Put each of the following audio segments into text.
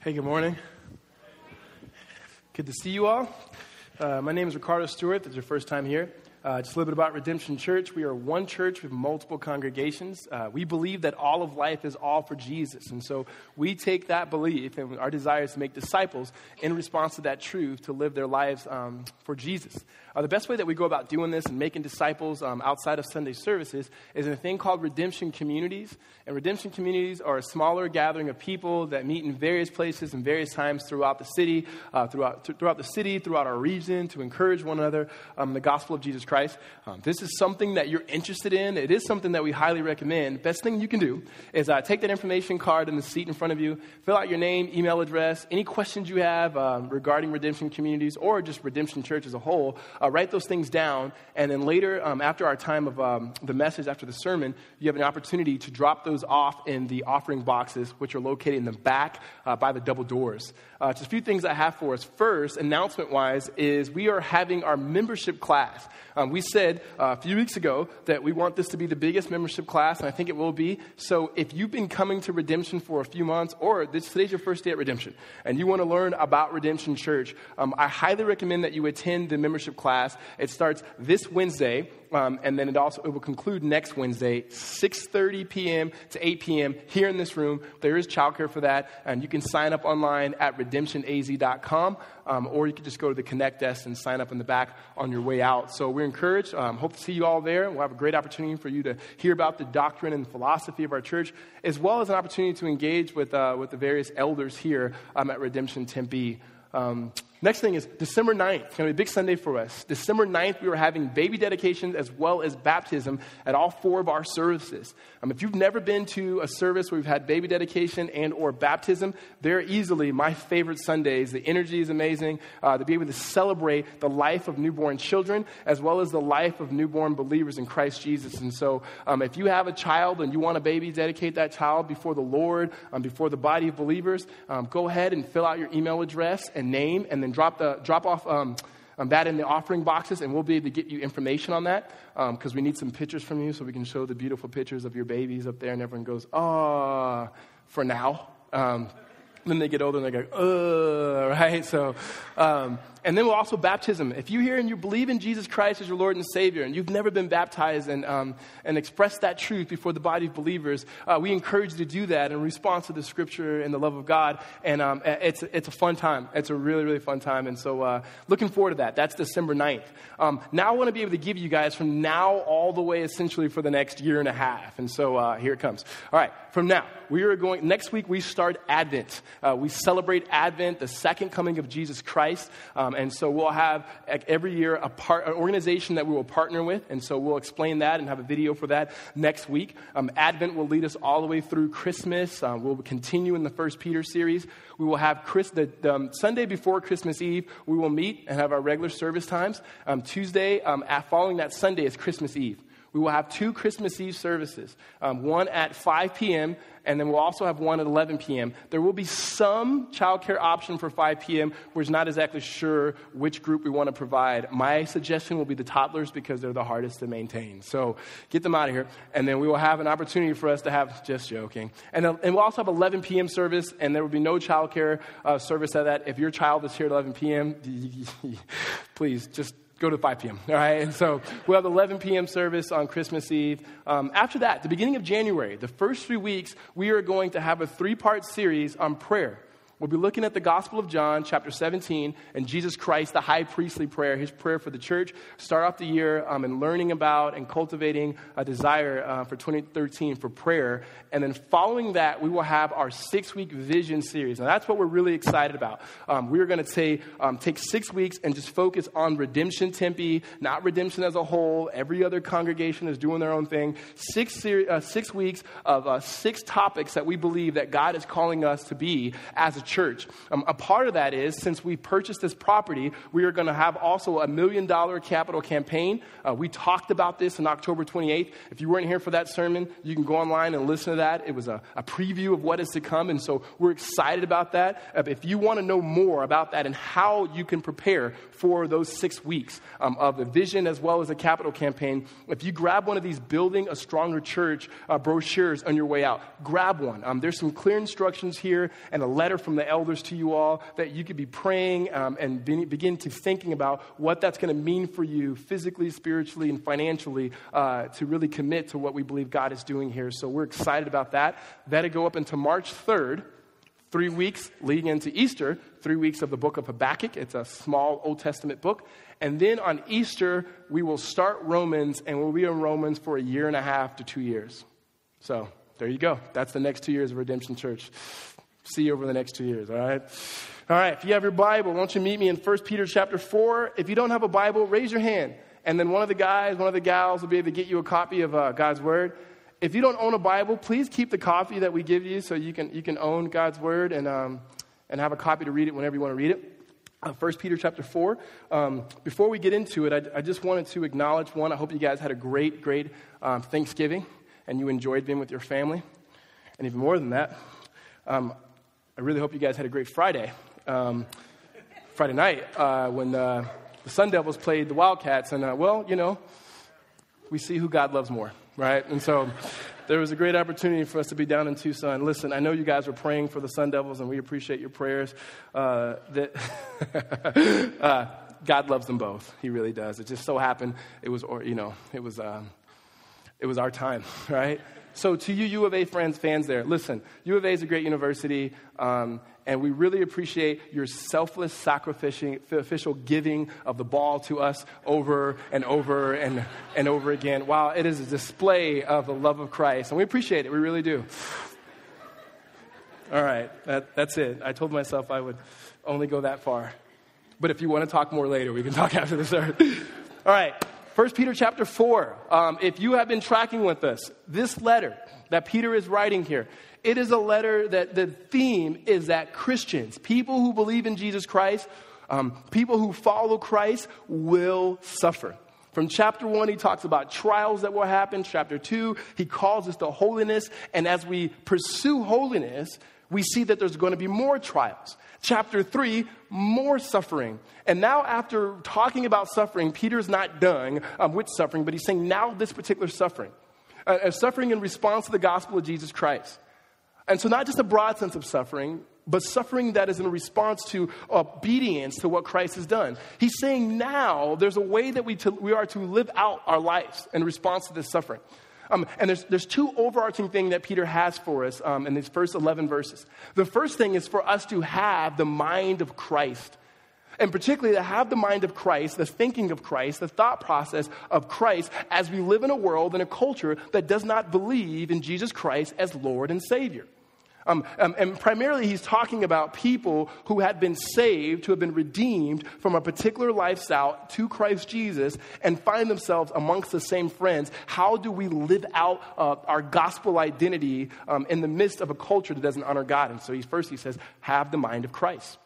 Hey, good morning. Good to see you all. Uh, my name is Ricardo Stewart. This is your first time here. Uh, just a little bit about Redemption Church. We are one church with multiple congregations. Uh, we believe that all of life is all for Jesus. And so we take that belief and our desire is to make disciples in response to that truth to live their lives um, for Jesus. Uh, the best way that we go about doing this and making disciples um, outside of Sunday services is in a thing called redemption communities. And redemption communities are a smaller gathering of people that meet in various places and various times throughout the city, uh, throughout, th- throughout the city, throughout our region to encourage one another um, the gospel of Jesus Christ. Um, this is something that you're interested in. It is something that we highly recommend. Best thing you can do is uh, take that information card in the seat in front of you, fill out your name, email address, any questions you have um, regarding redemption communities or just redemption church as a whole. Uh, write those things down, and then later, um, after our time of um, the message, after the sermon, you have an opportunity to drop those off in the offering boxes, which are located in the back uh, by the double doors. Uh, just a few things I have for us. First, announcement wise, is we are having our membership class. Um, we said uh, a few weeks ago that we want this to be the biggest membership class, and I think it will be. So if you've been coming to Redemption for a few months, or this, today's your first day at Redemption, and you want to learn about Redemption Church, um, I highly recommend that you attend the membership class. It starts this Wednesday, um, and then it also it will conclude next Wednesday, 6:30 p.m. to 8 p.m. here in this room. There is childcare for that, and you can sign up online at redemptionaz.com, um, or you can just go to the Connect desk and sign up in the back on your way out. So we're encouraged. Um, hope to see you all there. We'll have a great opportunity for you to hear about the doctrine and philosophy of our church, as well as an opportunity to engage with uh, with the various elders here um, at Redemption Tempe. Next thing is December 9th. It's going to be a big Sunday for us. December 9th, we are having baby dedications as well as baptism at all four of our services. Um, if you've never been to a service where we've had baby dedication and or baptism, they're easily my favorite Sundays. The energy is amazing. Uh, to be able to celebrate the life of newborn children as well as the life of newborn believers in Christ Jesus. And so um, if you have a child and you want a baby, dedicate that child before the Lord, um, before the body of believers, um, go ahead and fill out your email address and name and then and drop, the, drop off um, um, that in the offering boxes, and we'll be able to get you information on that because um, we need some pictures from you so we can show the beautiful pictures of your babies up there, and everyone goes, ah, for now. Um, then they get older and they go, uh, right? So, um, and then we'll also baptism. If you hear and you believe in Jesus Christ as your Lord and Savior, and you've never been baptized and, um, and expressed that truth before the body of believers, uh, we encourage you to do that in response to the Scripture and the love of God. And um, it's, it's a fun time. It's a really, really fun time. And so, uh, looking forward to that. That's December 9th. Um, now, I want to be able to give you guys from now all the way essentially for the next year and a half. And so, uh, here it comes. All right, from now, we are going, next week we start Advent. Uh, we celebrate Advent, the second coming of Jesus Christ. Um, um, and so we'll have every year a part, an organization that we will partner with. And so we'll explain that and have a video for that next week. Um, Advent will lead us all the way through Christmas. Um, we'll continue in the First Peter series. We will have Chris, the, the um, Sunday before Christmas Eve, we will meet and have our regular service times. Um, Tuesday, um, following that Sunday, is Christmas Eve. We will have two Christmas Eve services, um, one at 5 p.m and then we'll also have one at 11 p.m. There will be some childcare option for 5 p.m. We're not exactly sure which group we want to provide. My suggestion will be the toddlers because they're the hardest to maintain. So get them out of here, and then we will have an opportunity for us to have, just joking. And, uh, and we'll also have 11 p.m. service, and there will be no childcare uh, service at that. If your child is here at 11 p.m., please just go to 5 p.m. All right, and so we'll have 11 p.m. service on Christmas Eve. Um, after that, the beginning of January, the first three weeks, we are going to have a three-part series on prayer. We'll be looking at the Gospel of John, chapter 17, and Jesus Christ, the high priestly prayer, his prayer for the church. Start off the year um, and learning about and cultivating a desire uh, for 2013 for prayer. And then following that, we will have our six week vision series. Now, that's what we're really excited about. Um, we're going to um, take six weeks and just focus on Redemption Tempe, not redemption as a whole. Every other congregation is doing their own thing. Six, ser- uh, six weeks of uh, six topics that we believe that God is calling us to be as a church. Um, a part of that is since we purchased this property, we are going to have also a million dollar capital campaign. Uh, we talked about this on October 28th. If you weren't here for that sermon, you can go online and listen to that. It was a, a preview of what is to come, and so we're excited about that. Uh, if you want to know more about that and how you can prepare for those six weeks um, of the vision as well as a capital campaign, if you grab one of these Building a Stronger Church uh, brochures on your way out, grab one. Um, there's some clear instructions here and a letter from the elders to you all, that you could be praying um, and be, begin to thinking about what that's going to mean for you physically, spiritually, and financially uh, to really commit to what we believe God is doing here. So we're excited about that. That'll go up until March 3rd three weeks leading into Easter, three weeks of the book of Habakkuk. It's a small Old Testament book. And then on Easter, we will start Romans, and we'll be in Romans for a year and a half to two years. So there you go. That's the next two years of Redemption Church. See you over the next two years, all right? All right, if you have your Bible, why don't you meet me in 1 Peter chapter 4? If you don't have a Bible, raise your hand. And then one of the guys, one of the gals will be able to get you a copy of uh, God's Word. If you don't own a Bible, please keep the copy that we give you so you can, you can own God's Word and, um, and have a copy to read it whenever you want to read it. Uh, 1 Peter chapter 4. Um, before we get into it, I, I, just wanted to acknowledge one. I hope you guys had a great, great um, Thanksgiving and you enjoyed being with your family. And even more than that, um, I really hope you guys had a great Friday. Um, Friday night uh, when uh, the Sun Devils played the Wildcats. And, uh, well, you know, we see who God loves more, right? And so there was a great opportunity for us to be down in Tucson. Listen, I know you guys were praying for the Sun Devils, and we appreciate your prayers. Uh, that uh, God loves them both. He really does. It just so happened it was, or, you know, it was, um, it was our time, right? So, to you U of A friends, fans there, listen, U of A is a great university, um, and we really appreciate your selfless, sacrificial giving of the ball to us over and over and, and over again. Wow, it is a display of the love of Christ, and we appreciate it. We really do. All right, that, that's it. I told myself I would only go that far. But if you want to talk more later, we can talk after the service. All right. 1 Peter chapter 4. Um, if you have been tracking with us, this letter that Peter is writing here, it is a letter that the theme is that Christians, people who believe in Jesus Christ, um, people who follow Christ, will suffer. From chapter 1, he talks about trials that will happen. Chapter 2, he calls us to holiness. And as we pursue holiness, we see that there's going to be more trials. Chapter 3, more suffering. And now, after talking about suffering, Peter's not done um, with suffering, but he's saying now this particular suffering, uh, suffering in response to the gospel of Jesus Christ. And so, not just a broad sense of suffering, but suffering that is in response to obedience to what Christ has done. He's saying now there's a way that we, to, we are to live out our lives in response to this suffering. Um, and there's, there's two overarching things that Peter has for us um, in these first 11 verses. The first thing is for us to have the mind of Christ. And particularly to have the mind of Christ, the thinking of Christ, the thought process of Christ as we live in a world and a culture that does not believe in Jesus Christ as Lord and Savior. Um, um, and primarily, he's talking about people who had been saved, who have been redeemed from a particular lifestyle to Christ Jesus and find themselves amongst the same friends. How do we live out uh, our gospel identity um, in the midst of a culture that doesn't honor God? And so, he, first, he says, have the mind of Christ.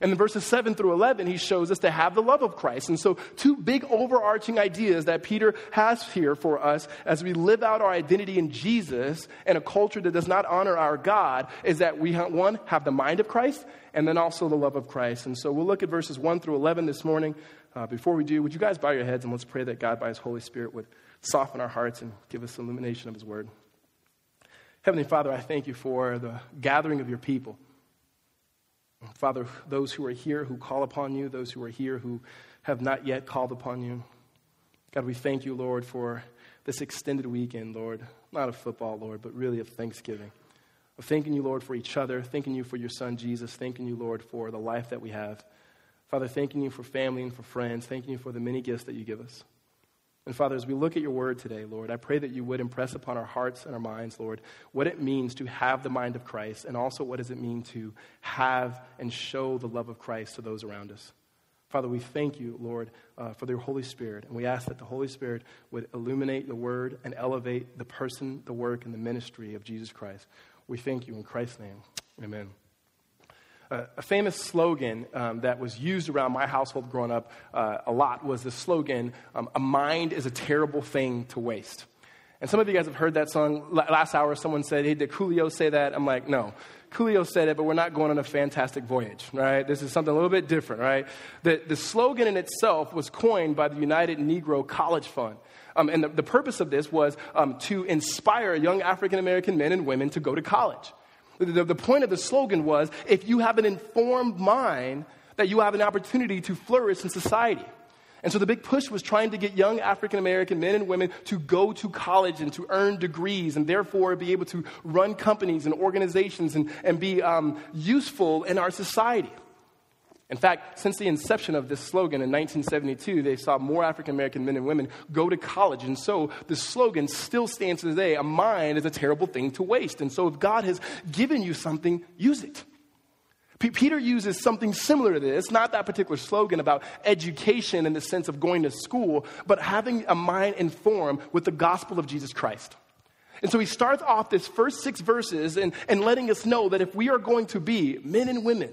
And in verses 7 through 11, he shows us to have the love of Christ. And so, two big overarching ideas that Peter has here for us as we live out our identity in Jesus in a culture that does not honor our God is that we, one, have the mind of Christ and then also the love of Christ. And so, we'll look at verses 1 through 11 this morning. Uh, before we do, would you guys bow your heads and let's pray that God, by his Holy Spirit, would soften our hearts and give us illumination of his word. Heavenly Father, I thank you for the gathering of your people. Father, those who are here who call upon you, those who are here who have not yet called upon you. God, we thank you, Lord, for this extended weekend, Lord. Not of football, Lord, but really of thanksgiving. Of thanking you, Lord, for each other, thanking you for your son, Jesus, thanking you, Lord, for the life that we have. Father, thanking you for family and for friends, thanking you for the many gifts that you give us. And Father, as we look at your word today, Lord, I pray that you would impress upon our hearts and our minds, Lord, what it means to have the mind of Christ, and also what does it mean to have and show the love of Christ to those around us. Father, we thank you, Lord, uh, for your Holy Spirit, and we ask that the Holy Spirit would illuminate the word and elevate the person, the work, and the ministry of Jesus Christ. We thank you in Christ's name. Amen a famous slogan um, that was used around my household growing up uh, a lot was the slogan, um, A mind is a terrible thing to waste. And some of you guys have heard that song. Last hour, someone said, Hey, did Coolio say that? I'm like, No. Coolio said it, but we're not going on a fantastic voyage, right? This is something a little bit different, right? The, the slogan in itself was coined by the United Negro College Fund. Um, and the, the, purpose of this was um, to inspire young African American men and women to go to college. The, the point of the slogan was if you have an informed mind, that you have an opportunity to flourish in society. And so the big push was trying to get young African American men and women to go to college and to earn degrees and therefore be able to run companies and organizations and, and be um, useful in our society. In fact, since the inception of this slogan in 1972, they saw more African American men and women go to college. And so the slogan still stands today a mind is a terrible thing to waste. And so if God has given you something, use it. Peter uses something similar to this, not that particular slogan about education in the sense of going to school, but having a mind informed with the gospel of Jesus Christ. And so he starts off this first six verses and, and letting us know that if we are going to be men and women,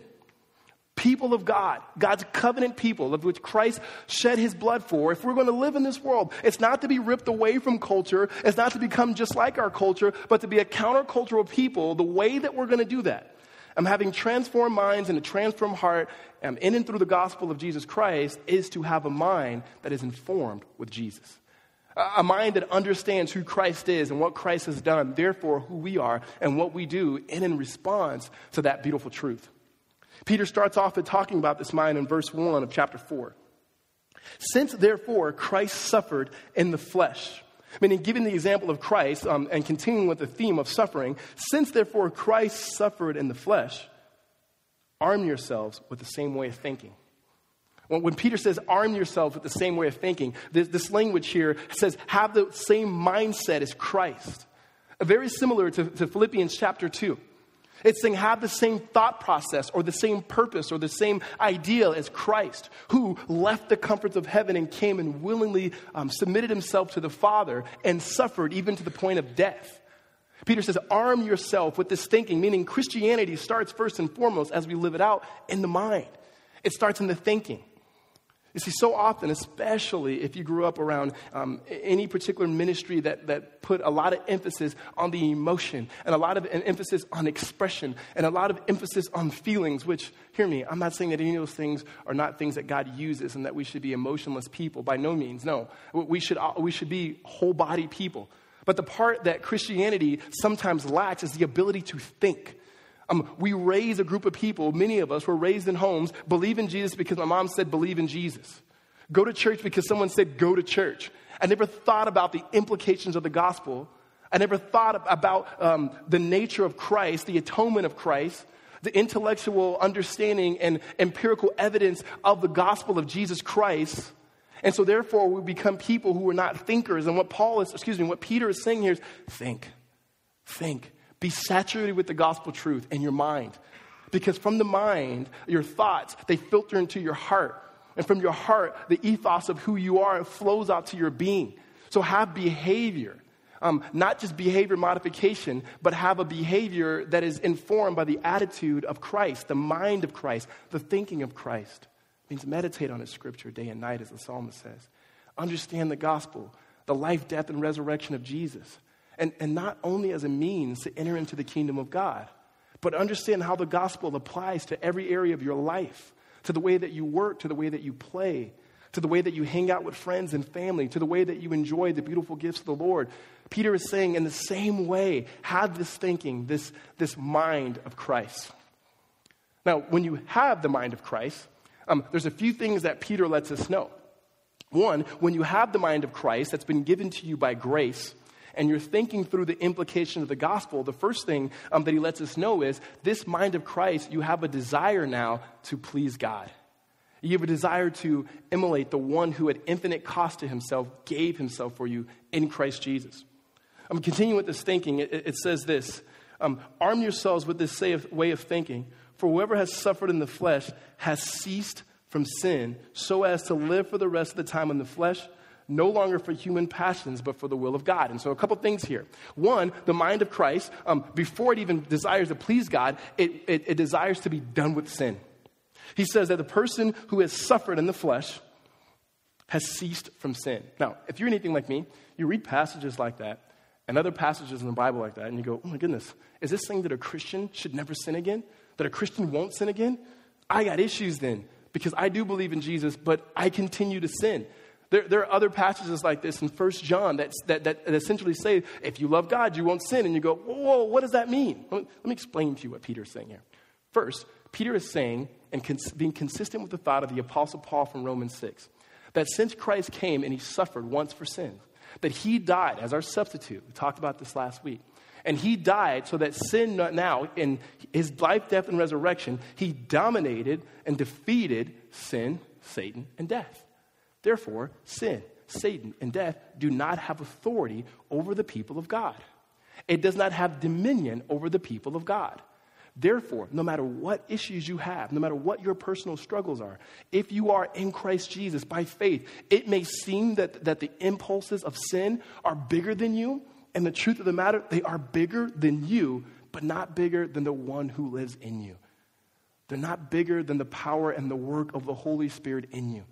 people of God, God's covenant people of which Christ shed his blood for, if we're going to live in this world, it's not to be ripped away from culture, it's not to become just like our culture, but to be a countercultural people, the way that we're going to do that I'm having transformed minds and a transformed heart um, in and through the gospel of Jesus Christ is to have a mind that is informed with Jesus. A mind that understands who Christ is and what Christ has done, therefore, who we are and what we do, and in response to that beautiful truth. Peter starts off with talking about this mind in verse 1 of chapter 4. Since, therefore, Christ suffered in the flesh, Meaning, giving the example of Christ um, and continuing with the theme of suffering, since therefore Christ suffered in the flesh, arm yourselves with the same way of thinking. When Peter says arm yourselves with the same way of thinking, this, this language here says have the same mindset as Christ. Very similar to, to Philippians chapter 2. It's saying have the same thought process or the same purpose or the same ideal as Christ, who left the comforts of heaven and came and willingly um, submitted himself to the Father and suffered even to the point of death. Peter says, arm yourself with this thinking, meaning Christianity starts first and foremost as we live it out in the mind. It starts in the thinking. You see, so often, especially if you grew up around um, any particular ministry that, that put a lot of emphasis on the emotion and a lot of an emphasis on expression and a lot of emphasis on feelings, which, hear me, I'm not saying that any of those things are not things that God uses and that we should be emotionless people. By no means, no. We should, we should be whole body people. But the part that Christianity sometimes lacks is the ability to think um, we raise a group of people, many of us were raised in homes, believe in Jesus because my mom said, believe in Jesus. Go to church because someone said, go to church. I never thought about the implications of the gospel. I never thought about um, the nature of Christ, the atonement of Christ, the intellectual understanding and empirical evidence of the gospel of Jesus Christ. And so, therefore, we become people who are not thinkers. And what Paul is, excuse me, what Peter is saying here is think, think. Be saturated with the gospel truth in your mind. Because from the mind, your thoughts, they filter into your heart. And from your heart, the ethos of who you are flows out to your being. So have behavior. Um, not just behavior modification, but have a behavior that is informed by the attitude of Christ, the mind of Christ, the thinking of Christ. It means meditate on His scripture day and night, as the psalmist says. Understand the gospel, the life, death, and resurrection of Jesus. And, and not only as a means to enter into the kingdom of God, but understand how the gospel applies to every area of your life, to the way that you work, to the way that you play, to the way that you hang out with friends and family, to the way that you enjoy the beautiful gifts of the Lord. Peter is saying, in the same way, have this thinking, this, this mind of Christ. Now, when you have the mind of Christ, um, there's a few things that Peter lets us know. One, when you have the mind of Christ that's been given to you by grace, and you're thinking through the implication of the gospel, the first thing um, that he lets us know is this mind of Christ, you have a desire now to please God. You have a desire to emulate the one who, at infinite cost to himself, gave himself for you in Christ Jesus. I'm continuing with this thinking. It, it says this um, Arm yourselves with this way of thinking, for whoever has suffered in the flesh has ceased from sin, so as to live for the rest of the time in the flesh no longer for human passions, but for the will of God. And so, a couple things here. One, the mind of Christ, um, before it even desires to please God, it, it, it desires to be done with sin. He says that the person who has suffered in the flesh has ceased from sin. Now, if you're anything like me, you read passages like that and other passages in the Bible like that, and you go, oh my goodness, is this saying that a Christian should never sin again? That a Christian won't sin again? I got issues then because I do believe in Jesus, but I continue to sin. There, there are other passages like this in 1 John that, that, that essentially say, if you love God, you won't sin. And you go, whoa, what does that mean? Let me, let me explain to you what Peter's saying here. First, Peter is saying, and cons- being consistent with the thought of the Apostle Paul from Romans 6, that since Christ came and he suffered once for sin, that he died as our substitute. We talked about this last week. And he died so that sin now, in his life, death, and resurrection, he dominated and defeated sin, Satan, and death. Therefore, sin, Satan, and death do not have authority over the people of God. It does not have dominion over the people of God. Therefore, no matter what issues you have, no matter what your personal struggles are, if you are in Christ Jesus by faith, it may seem that, that the impulses of sin are bigger than you. And the truth of the matter, they are bigger than you, but not bigger than the one who lives in you. They're not bigger than the power and the work of the Holy Spirit in you.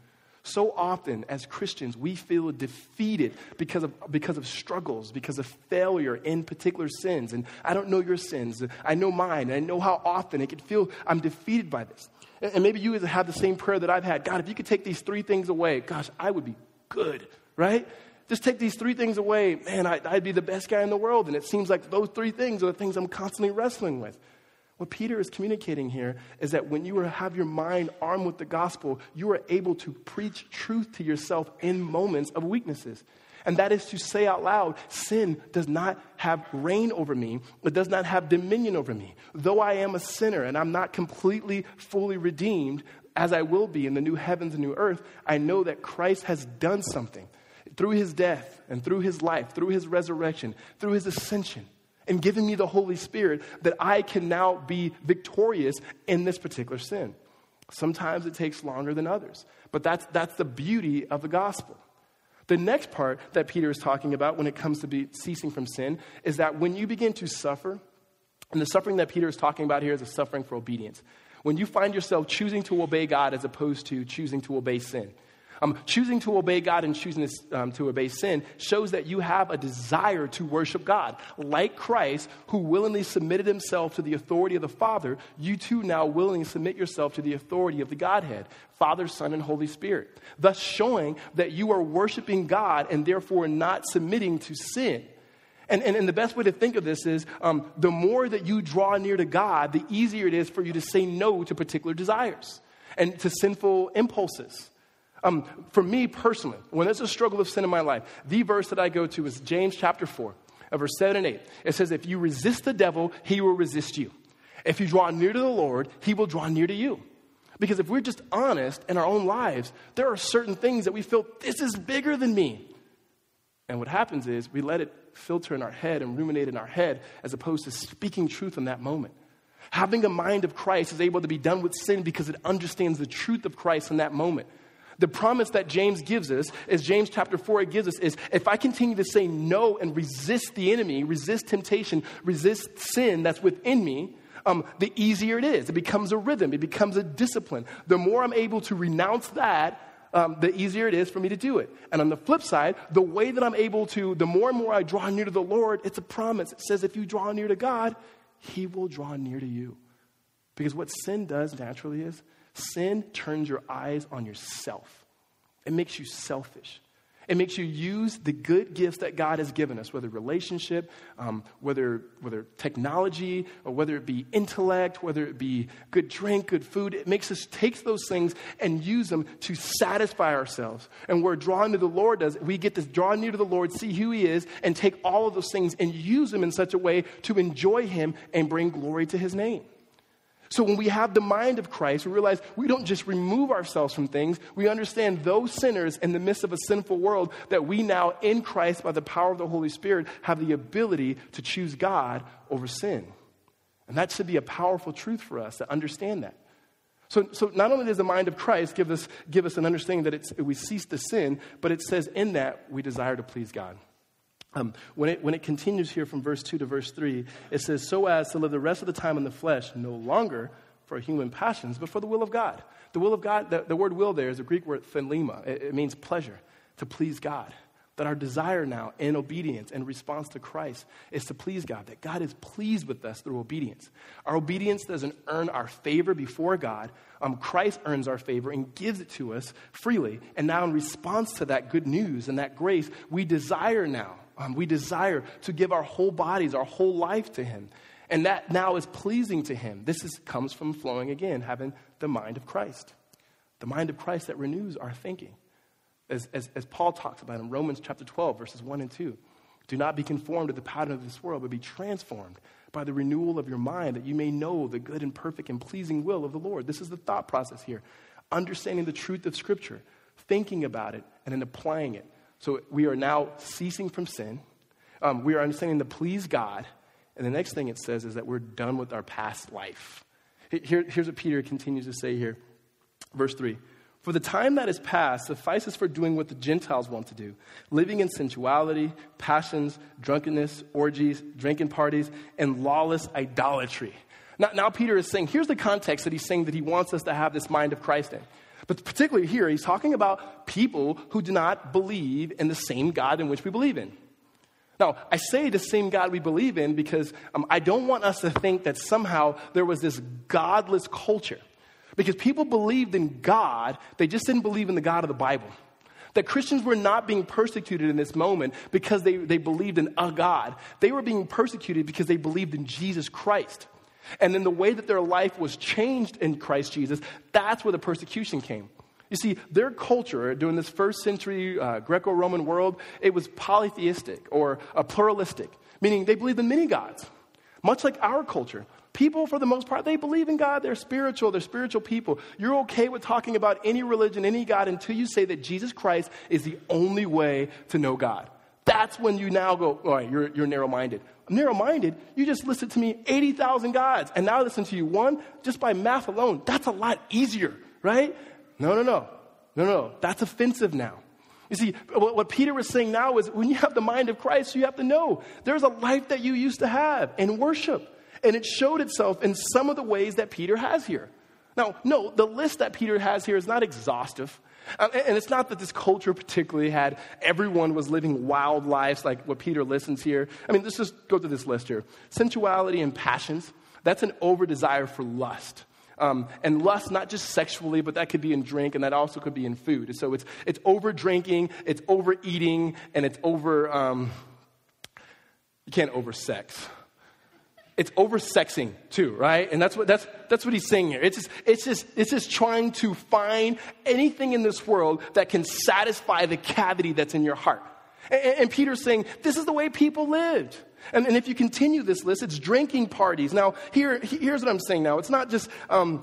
So often, as Christians, we feel defeated because of, because of struggles, because of failure in particular sins. And I don't know your sins. I know mine. I know how often it can feel I'm defeated by this. And maybe you have the same prayer that I've had God, if you could take these three things away, gosh, I would be good, right? Just take these three things away, man, I, I'd be the best guy in the world. And it seems like those three things are the things I'm constantly wrestling with. What Peter is communicating here is that when you have your mind armed with the gospel, you are able to preach truth to yourself in moments of weaknesses. And that is to say out loud, sin does not have reign over me, it does not have dominion over me. Though I am a sinner and I'm not completely, fully redeemed, as I will be in the new heavens and new earth, I know that Christ has done something through his death and through his life, through his resurrection, through his ascension and given me the Holy Spirit that I can now be victorious in this particular sin. Sometimes it takes longer than others, but that's, that's the beauty of the gospel. The next part that Peter is talking about when it comes to be ceasing from sin is that when you begin to suffer, and the suffering that Peter is talking about here is a suffering for obedience. When you find yourself choosing to obey God as opposed to choosing to obey sin. Um, choosing to obey God and choosing to, um, to obey sin shows that you have a desire to worship God. Like Christ, who willingly submitted himself to the authority of the Father, you too now willingly submit yourself to the authority of the Godhead Father, Son, and Holy Spirit. Thus, showing that you are worshiping God and therefore not submitting to sin. And, and, and, the best way to think of this is um, the more that you draw near to God, the easier it is for you to say no to particular desires and to sinful impulses. Um, for me personally, when there's a struggle of sin in my life, the verse that I go to is James chapter 4, uh, verse 7 and 8. It says, If you resist the devil, he will resist you. If you draw near to the Lord, he will draw near to you. Because if we're just honest in our own lives, there are certain things that we feel, this is bigger than me. And what happens is we let it filter in our head and ruminate in our head as opposed to speaking truth in that moment. Having a mind of Christ is able to be done with sin because it understands the truth of Christ in that moment. The promise that James gives us, as James chapter 4 it gives us, is if I continue to say no and resist the enemy, resist temptation, resist sin that's within me, um, the easier it is. It becomes a rhythm, it becomes a discipline. The more I'm able to renounce that, um, the easier it is for me to do it. And on the flip side, the way that I'm able to, the more and more I draw near to the Lord, it's a promise. It says if you draw near to God, He will draw near to you. Because what sin does naturally is Sin turns your eyes on yourself, it makes you selfish. It makes you use the good gifts that God has given us, whether relationship, um, whether, whether technology, or whether it be intellect, whether it be good drink, good food. It makes us take those things and use them to satisfy ourselves. And we're drawn to the Lord does, we get to draw near to the Lord, see who He is, and take all of those things and use them in such a way to enjoy Him and bring glory to His name. So when we have the mind of Christ, we realize we don't just remove ourselves from things. We understand those sinners in the midst of a sinful world that we now in Christ by the power of the Holy Spirit have the ability to choose God over sin. And that should be a powerful truth for us to understand that. So, so not only does the mind of Christ give us, give us an understanding that we cease to sin, but it says in that we desire to please God. Um, when, it, when it continues here from verse 2 to verse 3, it says, So as to live the rest of the time in the flesh, no longer for human passions, but for the will of God. The will of God, the, the word will there is a Greek word thelema. It, it means pleasure, to please God. that our desire now in obedience and response to Christ is to please God, that God is pleased with us through obedience. Our obedience doesn't earn our favor before God. Um, Christ earns our favor and gives it to us freely. And now, in response to that good news and that grace, we desire now, um, we desire to give our whole bodies, our whole life to Him. And that now is pleasing to Him. This is, comes from flowing again, having the mind of Christ, the mind of Christ that renews our thinking as, as, as Paul talks about in Romans chapter 12, verses 1 and 2. Do not be conformed to the pattern of this world, but be transformed by the renewal of your mind, that you may know the good and perfect and pleasing will of the Lord. This is the thought process here. Understanding the truth of Scripture, thinking about it, and then applying it. So we are now ceasing from sin. Um, we are understanding to please God. And the next thing it says is that we're done with our past life. Here, here's what Peter continues to say here. Verse 3 for the time that is past suffices for doing what the Gentiles want to do living in sensuality, passions, drunkenness, orgies, drinking parties, and lawless idolatry. Now, now, Peter is saying, here's the context that he's saying that he wants us to have this mind of Christ in. But particularly here, he's talking about people who do not believe in the same God in which we believe in. Now, I say the same God we believe in because um, I don't want us to think that somehow there was this godless culture because people believed in God, they just didn't believe in the God of the Bible. That Christians were not being persecuted in this moment because they, they believed in a God. They were being persecuted because they believed in Jesus Christ. And then the way that their life was changed in Christ Jesus, that's where the persecution came. You see, their culture during this first century uh, Greco Roman world, it was polytheistic or a pluralistic, meaning they believed in many gods, much like our culture. People, for the most part, they believe in God. They're spiritual. They're spiritual people. You're okay with talking about any religion, any God, until you say that Jesus Christ is the only way to know God. That's when you now go, all right, you're, you're narrow minded. Narrow minded, you just listed to me 80,000 gods, and now I listen to you one just by math alone. That's a lot easier, right? No, no, no. No, no. That's offensive now. You see, what Peter was saying now is when you have the mind of Christ, you have to know there's a life that you used to have in worship. And it showed itself in some of the ways that Peter has here. Now, no, the list that Peter has here is not exhaustive. Um, and it's not that this culture particularly had everyone was living wild lives like what Peter listens here. I mean, let's just go through this list here. Sensuality and passions, that's an over desire for lust. Um, and lust, not just sexually, but that could be in drink, and that also could be in food. So it's, it's over drinking, it's overeating, and it's over, um, you can't over sex it's oversexing too, right? And that's what, that's, that's what he's saying here. It's just, it's, just, it's just trying to find anything in this world that can satisfy the cavity that's in your heart. And, and Peter's saying, this is the way people lived. And, and, if you continue this list, it's drinking parties. Now, here, here's what I'm saying now. It's not just, um,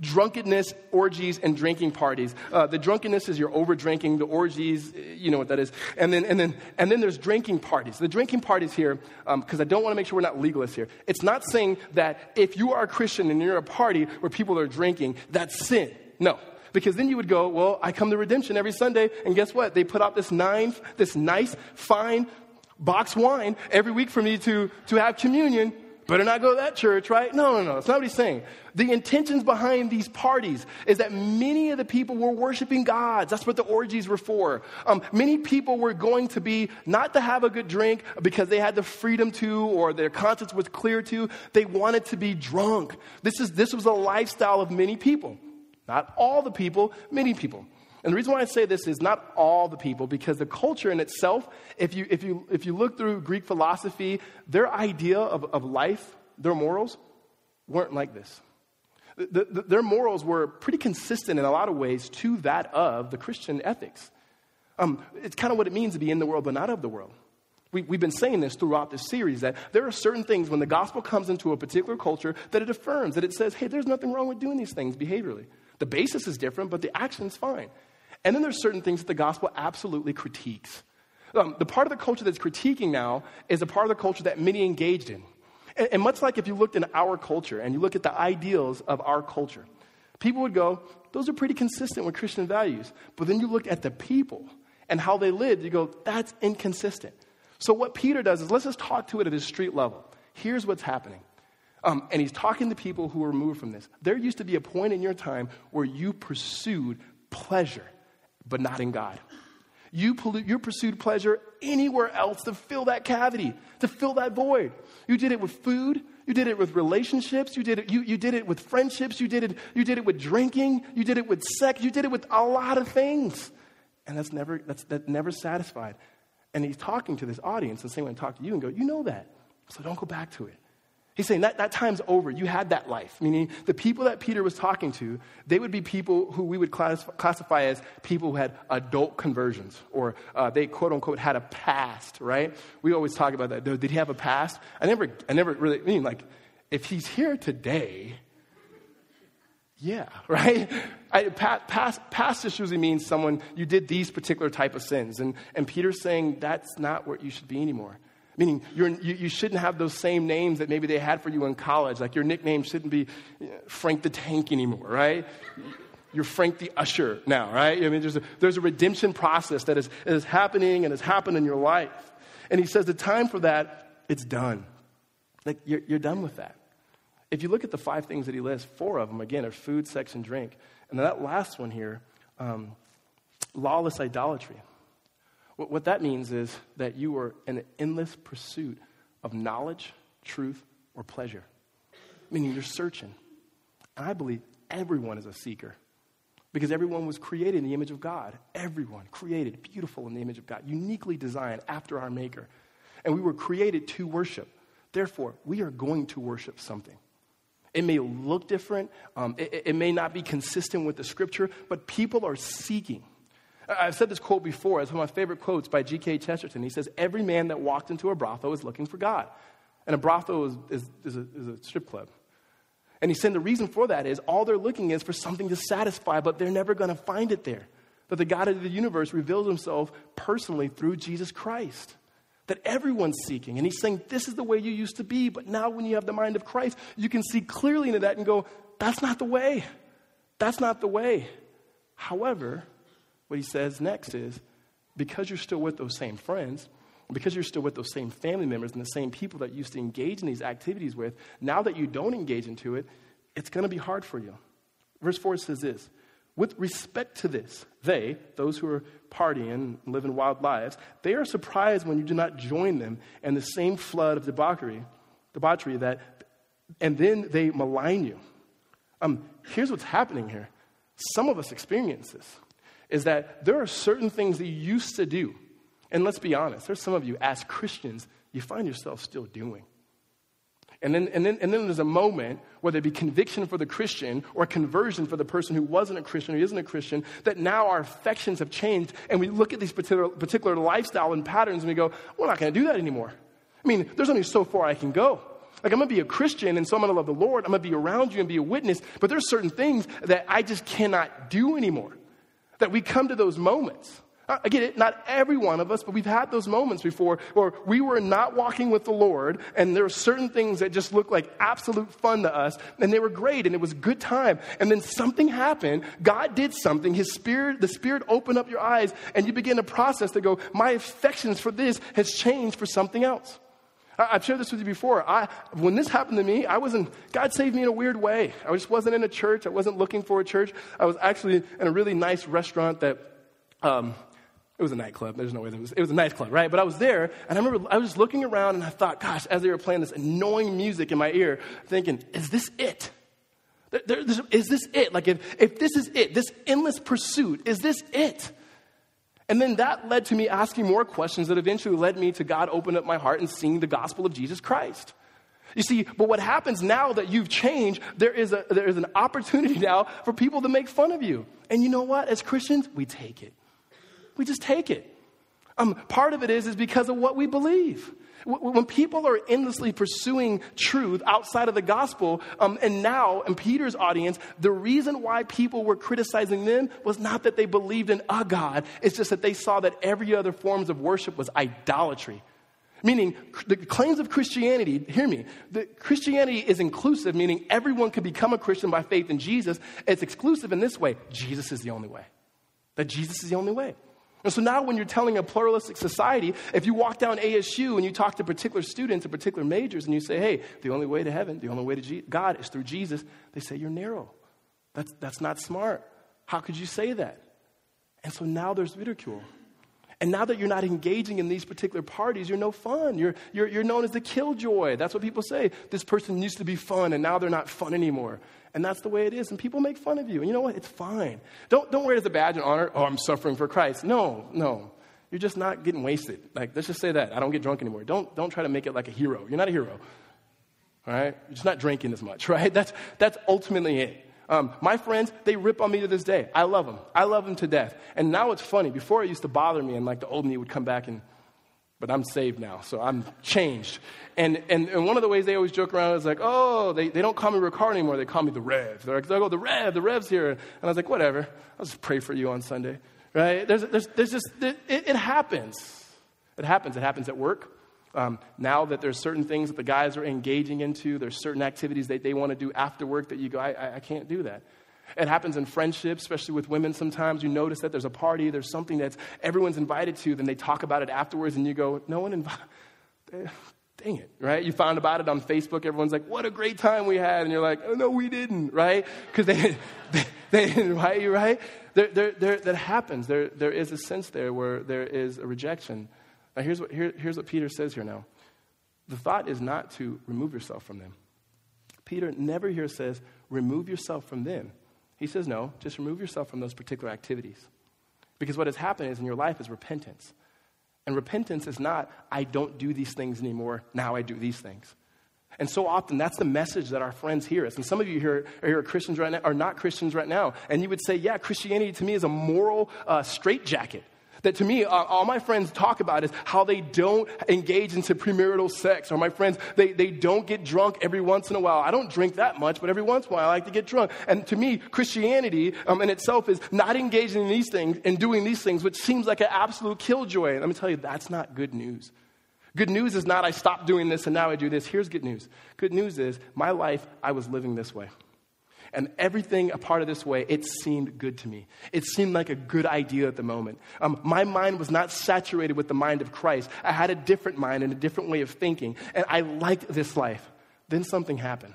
drunkenness, orgies, and drinking parties. Uh, the drunkenness is your over drinking. The orgies, you know what that is. And then, and then, and then there's drinking parties. The drinking parties here, because um, I don't want to make sure we're not legalists here. It's not saying that if you are a Christian and you're a party where people are drinking, that's sin. No. Because then you would go, well, I come to redemption every Sunday, and guess what? They put out this nine, this nice, fine box wine every week for me to, to have communion better not go to that church, right? No, no, no. That's not what he's saying. The intentions behind these parties is that many of the people were worshiping gods. That's what the orgies were for. Um, many people were going to be not to have a good drink because they had the freedom to or their conscience was clear to. They wanted to be drunk. This, is, this was a lifestyle of many people. Not all the people, many people. And the reason why I say this is not all the people, because the culture in itself, if you, if you, if you look through Greek philosophy, their idea of, of life, their morals, weren't like this. The, the, their morals were pretty consistent in a lot of ways to that of the Christian ethics. Um, it's kind of what it means to be in the world but not of the world. We, have been saying this throughout this series that there are certain things when the gospel comes into a particular culture that it affirms, that it says, hey, there's nothing wrong with doing these things behaviorally. The basis is different, but the action's fine. And then there's certain things that the gospel absolutely critiques. Um, the part of the culture that's critiquing now is a part of the culture that many engaged in. And, and much like if you looked in our culture and you look at the ideals of our culture, people would go, those are pretty consistent with Christian values. But then you look at the people and how they lived, you go, that's inconsistent. So what Peter does is let's just talk to it at a street level. Here's what's happening. Um, and he's talking to people who are removed from this. There used to be a point in your time where you pursued pleasure but not in God. you, pollute, you pursued pleasure anywhere else to fill that cavity, to fill that void. You did it with food. You did it with relationships. You did it, you, you did it with friendships. You did it, you did it with drinking. You did it with sex. You did it with a lot of things. And that's never, that's, that never satisfied. And he's talking to this audience the same way I talk to you and go, you know that. So don't go back to it. He's saying that, that time's over. You had that life. Meaning, the people that Peter was talking to, they would be people who we would class, classify as people who had adult conversions, or uh, they quote unquote had a past, right? We always talk about that. Did he have a past? I never, I never really, I mean, like, if he's here today, yeah, right? I, past, past usually means someone, you did these particular type of sins. And, and Peter's saying that's not what you should be anymore. Meaning, you, you shouldn't have those same names that maybe they had for you in college. Like, your nickname shouldn't be Frank the Tank anymore, right? You're Frank the Usher now, right? I mean, there's a, there's a redemption process that is, is happening and has happened in your life. And he says the time for that, it's done. Like, you're, you're done with that. If you look at the five things that he lists, four of them, again, are food, sex, and drink. And then that last one here, um, lawless idolatry. What that means is that you are in an endless pursuit of knowledge, truth, or pleasure, meaning you're searching. And I believe everyone is a seeker because everyone was created in the image of God. Everyone created beautiful in the image of God, uniquely designed after our Maker. And we were created to worship. Therefore, we are going to worship something. It may look different, um, it, it may not be consistent with the scripture, but people are seeking. I've said this quote before. It's one of my favorite quotes by G.K. Chesterton. He says, Every man that walked into a brothel is looking for God. And a brothel is, is, is, a, is a strip club. And he's saying the reason for that is all they're looking is for something to satisfy, but they're never going to find it there. That the God of the universe reveals himself personally through Jesus Christ. That everyone's seeking. And he's saying, This is the way you used to be, but now when you have the mind of Christ, you can see clearly into that and go, That's not the way. That's not the way. However, what he says next is because you're still with those same friends, because you're still with those same family members and the same people that used to engage in these activities with, now that you don't engage into it, it's going to be hard for you. Verse 4 says this With respect to this, they, those who are partying, living wild lives, they are surprised when you do not join them in the same flood of debauchery, debauchery that, and then they malign you. Um, here's what's happening here. Some of us experience this is that there are certain things that you used to do. And let's be honest, there's some of you as Christians, you find yourself still doing. And then, and, then, and then there's a moment, whether it be conviction for the Christian or conversion for the person who wasn't a Christian or isn't a Christian, that now our affections have changed and we look at these particular, particular lifestyle and patterns and we go, we're not going to do that anymore. I mean, there's only so far I can go. Like, I'm going to be a Christian and so I'm going to love the Lord. I'm going to be around you and be a witness, but there's certain things that I just cannot do anymore. That we come to those moments. I get it, not every one of us, but we've had those moments before where we were not walking with the Lord, and there were certain things that just looked like absolute fun to us, and they were great, and it was a good time. And then something happened. God did something. His Spirit, the Spirit opened up your eyes, and you begin to process to go, my affections for this has changed for something else. I, have shared this with you before. I, when this happened to me, I wasn't, God saved me in a weird way. I just wasn't in a church. I wasn't looking for a church. I was actually in a really nice restaurant that, um, it was a nightclub. There's no way. It was, it was a nightclub, right? But I was there, and I remember I was just looking around, and I thought, gosh, as they were playing this annoying music in my ear, thinking, is this it? There, is this it? Like, if, if this is it, this endless pursuit, is this it? And then that led to me asking more questions that eventually led me to God open up my heart and seeing the gospel of Jesus Christ. You see, but what happens now that you've changed, there is, a, there is an opportunity now for people to make fun of you. And you know what? As Christians, we take it. We just take it. Um, part of it is, is because of what we believe. When people are endlessly pursuing truth outside of the gospel, um, and now in Peter's audience, the reason why people were criticizing them was not that they believed in a God, it's just that they saw that every other forms of worship was idolatry. Meaning, the claims of Christianity, hear me, the Christianity is inclusive, meaning everyone can become a Christian by faith in Jesus. It's exclusive in this way Jesus is the only way. That Jesus is the only way. And so now, when you're telling a pluralistic society, if you walk down ASU and you talk to particular students and particular majors and you say, hey, the only way to heaven, the only way to God is through Jesus, they say you're narrow. That's, that's not smart. How could you say that? And so now there's ridicule. And now that you're not engaging in these particular parties, you're no fun. You're, you're, you're known as the killjoy. That's what people say. This person used to be fun, and now they're not fun anymore. And that's the way it is. And people make fun of you. And you know what? It's fine. Don't, don't wear it as a badge of honor. Oh, I'm suffering for Christ. No, no. You're just not getting wasted. Like, let's just say that. I don't get drunk anymore. Don't, don't try to make it like a hero. You're not a hero. All right? You're just not drinking as much, right? That's, that's ultimately it. Um, my friends, they rip on me to this day. I love them. I love them to death. And now it's funny. Before it used to bother me, and like the old me would come back and, but I'm saved now, so I'm changed. And, and, and one of the ways they always joke around is like, oh, they, they don't call me Ricard anymore. They call me the Rev. They're like, oh, the Rev, the Rev's here. And I was like, whatever. I'll just pray for you on Sunday, right? There's, there's, there's just, it, it happens. It happens. It happens at work. Um, now that there's certain things that the guys are engaging into, there's certain activities that they want to do after work that you go, I, I, I can't do that. It happens in friendships, especially with women sometimes. You notice that there's a party, there's something that everyone's invited to, then they talk about it afterwards, and you go, No one invited. Dang it, right? You found about it on Facebook. Everyone's like, What a great time we had. And you're like, Oh, no, we didn't, right? Because they, they, they didn't invite you, right? There, there, there, that happens. There, there is a sense there where there is a rejection. Now, here's what, here, here's what Peter says here now. The thought is not to remove yourself from them. Peter never here says, remove yourself from them. He says, no, just remove yourself from those particular activities. Because what has happened is in your life is repentance. And repentance is not, I don't do these things anymore, now I do these things. And so often, that's the message that our friends hear us. And some of you here are, here are Christians right now, are not Christians right now. And you would say, yeah, Christianity to me is a moral uh, straitjacket that to me, uh, all my friends talk about is how they don't engage into premarital sex, or my friends, they, they don't get drunk every once in a while. I don't drink that much, but every once in a while I like to get drunk. And to me, Christianity um, in itself is not engaging in these things and doing these things, which seems like an absolute killjoy. And let me tell you, that's not good news. Good news is not I stopped doing this and now I do this. Here's good news. Good news is my life, I was living this way and everything a part of this way, it seemed good to me. It seemed like a good idea at the moment. Um, my mind was not saturated with the mind of Christ. I had a different mind and a different way of thinking, and I liked this life. Then something happened.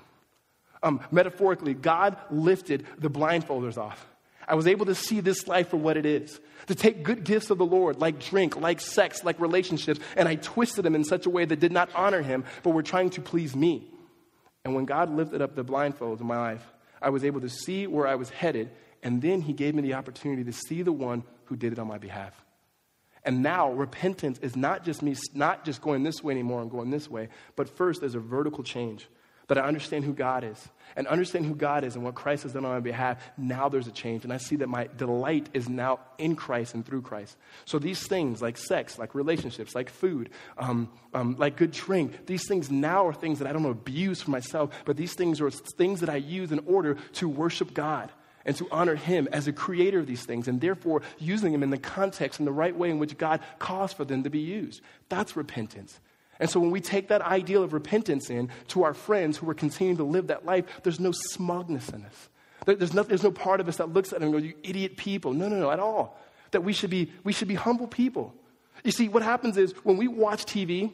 Um, metaphorically, God lifted the blindfolders off. I was able to see this life for what it is. To take good gifts of the Lord, like drink, like sex, like relationships, and I twisted them in such a way that did not honor Him, but were trying to please me. And when God lifted up the blindfolds in my life, I was able to see where I was headed, and then he gave me the opportunity to see the one who did it on my behalf. And now repentance is not just me not just going this way anymore and going this way, but first there's a vertical change that I understand who God is and understand who God is and what Christ has done on my behalf, now there's a change. And I see that my delight is now in Christ and through Christ. So these things like sex, like relationships, like food, um, um, like good drink, these things now are things that I don't abuse for myself, but these things are things that I use in order to worship God and to honor Him as a creator of these things, and therefore using them in the context and the right way in which God calls for them to be used. That's repentance. And so when we take that ideal of repentance in to our friends who are continuing to live that life, there's no smugness in us. There's no, there's no part of us that looks at them and goes, you idiot people. No, no, no, at all. That we should be, we should be humble people. You see, what happens is when we watch TV,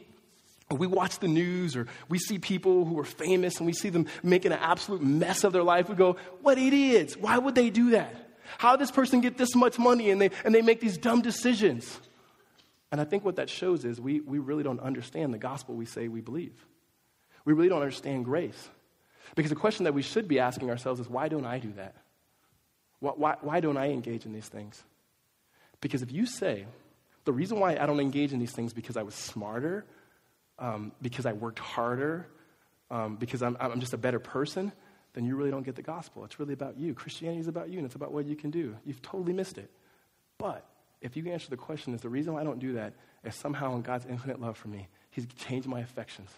or we watch the news, or we see people who are famous and we see them making an absolute mess of their life, we go, what idiots. Why would they do that? How did this person get this much money and they, and they make these dumb decisions? And I think what that shows is we, we really don't understand the gospel we say we believe. We really don't understand grace. Because the question that we should be asking ourselves is why don't I do that? Why, why, why don't I engage in these things? Because if you say, the reason why I don't engage in these things because I was smarter, um, because I worked harder, um, because I'm, I'm just a better person, then you really don't get the gospel. It's really about you. Christianity is about you, and it's about what you can do. You've totally missed it. But if you answer the question, is the reason why I don't do that is somehow in God's infinite love for me, He's changed my affections.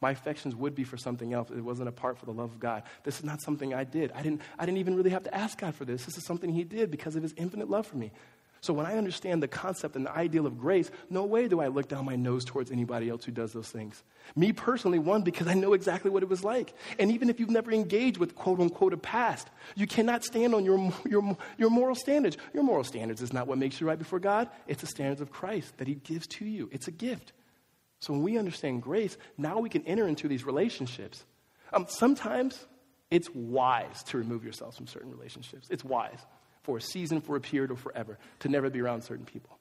My affections would be for something else. It wasn't apart for the love of God. This is not something I did. I didn't, I didn't even really have to ask God for this. This is something He did because of His infinite love for me. So when I understand the concept and the ideal of grace, no way do I look down my nose towards anybody else who does those things. Me personally, one, because I know exactly what it was like. And even if you've never engaged with quote unquote a past, you cannot stand on your, your, your moral standards. Your moral standards is not what makes you right before God, it's the standards of Christ that He gives to you. It's a gift. So when we understand grace, now we can enter into these relationships. Um, sometimes it's wise to remove yourselves from certain relationships. It's wise for a season, for a period, or forever, to never be around certain people.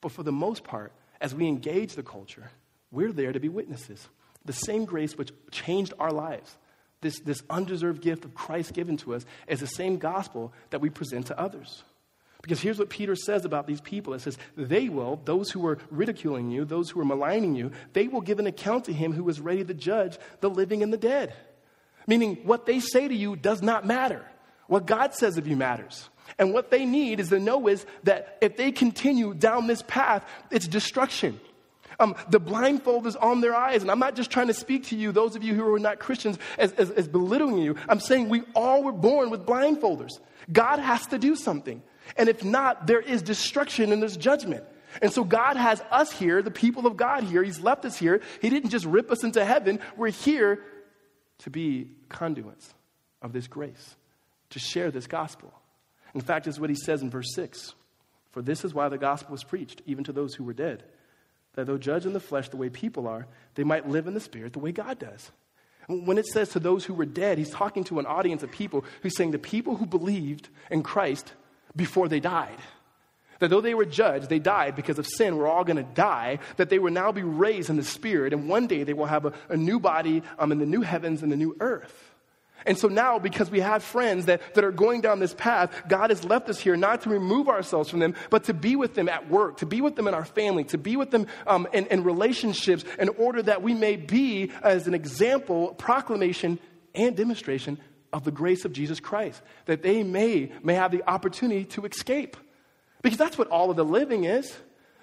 But for the most part, as we engage the culture, we're there to be witnesses. The same grace which changed our lives, this, this undeserved gift of Christ given to us, is the same gospel that we present to others. Because here's what Peter says about these people it says, They will, those who are ridiculing you, those who are maligning you, they will give an account to him who is ready to judge the living and the dead. Meaning, what they say to you does not matter. What God says of you matters. And what they need is to know is that if they continue down this path, it's destruction. Um, the blindfold is on their eyes. And I'm not just trying to speak to you, those of you who are not Christians, as, as, as belittling you. I'm saying we all were born with blindfolders. God has to do something. And if not, there is destruction and there's judgment. And so God has us here, the people of God here. He's left us here. He didn't just rip us into heaven. We're here to be conduits of this grace, to share this gospel. In fact, is what he says in verse 6 For this is why the gospel was preached, even to those who were dead, that though judged in the flesh the way people are, they might live in the spirit the way God does. When it says to those who were dead, he's talking to an audience of people who's saying the people who believed in Christ before they died. That though they were judged, they died because of sin, we're all going to die, that they will now be raised in the Spirit, and one day they will have a, a new body um, in the new heavens and the new earth. And so now, because we have friends that, that are going down this path, God has left us here not to remove ourselves from them, but to be with them at work, to be with them in our family, to be with them um, in, in relationships, in order that we may be, as an example, proclamation and demonstration of the grace of Jesus Christ, that they may, may have the opportunity to escape. Because that's what all of the living is.